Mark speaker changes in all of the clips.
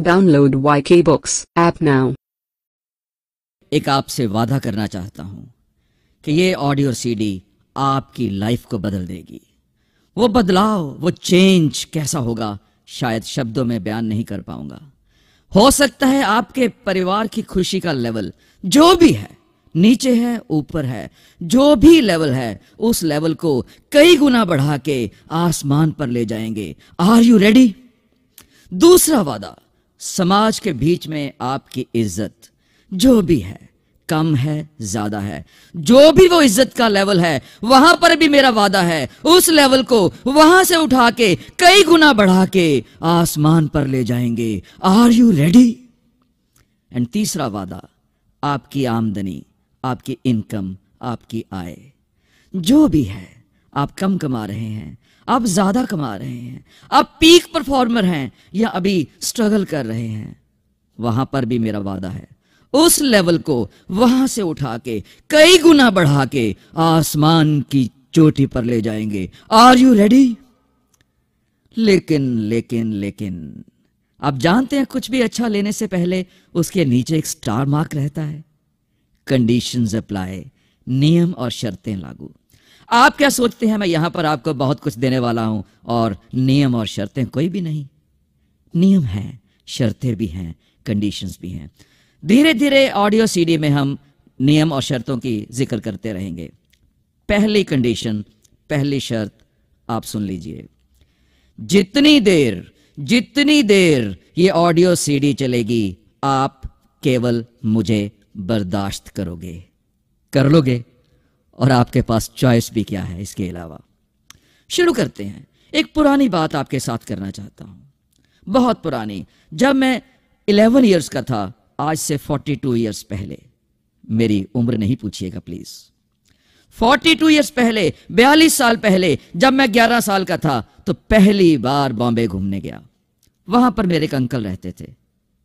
Speaker 1: Download YK books app now.
Speaker 2: एक आपसे वादा करना चाहता हूँ कि ये ऑडियो सीडी आपकी लाइफ को बदल देगी। वो बदलाव, वो चेंज कैसा होगा, शायद शब्दों में बयान नहीं कर पाऊँगा। हो सकता है आपके परिवार की खुशी का लेवल जो भी है, नीचे है, ऊपर है, जो भी लेवल है, उस लेवल को कई गुना बढ़ा के आसमान पर ले जाएँगे। आर यू रेडी दूसरा वादा समाज के बीच में आपकी इज़्ज़त जो भी है, कम है, ज़्यादा है, जो भी वो इज़्ज़त का लेवल है, वहाँ पर भी मेरा वादा है। उस लेवल को वहाँ से उठा के कई गुना बढ़ा के आसमान पर ले जाएँगे। आर यू रेडी एंड तीसरा वादा, आपकी आमदनी, आपकी इनकम आपकी आय, जो भी है आप कम कमा रहे हैं, आप ज़्यादा कमा रहे हैं, आप पीक परफॉर्मर हैं या अभी स्ट्रगल कर रहे हैं, वहाँ पर भी मेरा वादा है। उस लेवल को वहाँ से उठा के कई गुना बढ़ा के आसमान की चोटी पर ले जाएँगे। आर यू रेडी लेकिन लेकिन लेकिन, आप जानते हैं कुछ भी अच्छा लेने से पहले उसके नीचे एक स्टार मार्क रहता है। कंडीशंस अप्लाई नियम और शर्तें लागू। आप क्या सोचते हैं? मैं यहाँ पर आपको बहुत कुछ देने वाला हूँ। और नियम और शर्तें कोई भी नहीं। नियम है, शर्तें भी हैं कंडीशंस भी हैं। धीरे धीरे ऑडियो सीडी में हम नियम और शर्तों की ज़िक्र करते रहेंगे। पहली कंडीशन पहली शर्त आप सुन लीजिए। जितनी देर जितनी देर ये ऑडियो सीडी चलेगी, आप केवल मुझे बर्दाश्त करोगे। कर लोगे? और आपके पास चॉइस भी क्या है इसके अलावा? शुरू करते हैं। एक पुरानी बात आपके साथ करना चाहता हूँ। बहुत पुरानी। जब मैं 11 इयर्स का था, आज से 42 इयर्स पहले। मेरी उम्र नहीं पूछिएगा प्लीज़ 42 इयर्स पहले 42 साल पहले, जब मैं 11 साल का था तो पहली बार बॉम्बे घूमने गया। वहाँ पर मेरे एक अंकल रहते थे।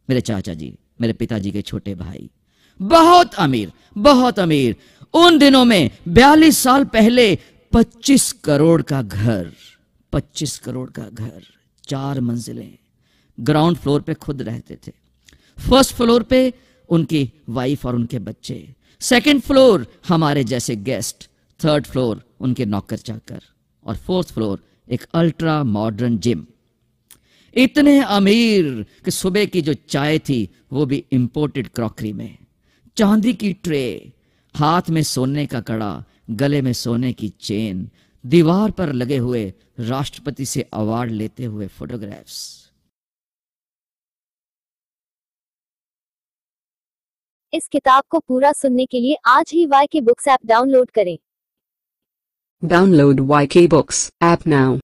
Speaker 2: मेरे चाचा जी, मेरे पिताजी के छोटे भाई। बहुत अमीर बहुत अमीर। उन दिनों में 42 साल पहले 25 करोड़ का घर 25 करोड़ का घर, चार मंजिलें। ग्राउंड फ्लोर पे खुद रहते थे। फ़र्स्ट फ्लोर पे उनकी वाइफ और उनके बच्चे। सेकंड फ्लोर हमारे जैसे गेस्ट। थर्ड फ्लोर उनके नौकर चाकर। और फोर्थ फ्लोर एक अल्ट्रा मॉडर्न जिम। इतने अमीर कि सुबह की जो चाय थी, वो भी इंपोर्टेड क्रॉकरी में। चांदी की ट्रे हाथ में सोने का कड़ा गले में सोने की चेन दीवार पर लगे हुए राष्ट्रपति से अवार्ड लेते हुए फोटोग्राफ्स
Speaker 3: इस किताब को पूरा सुनने के लिए आज ही Y K books app download करें
Speaker 1: download Y K books app now.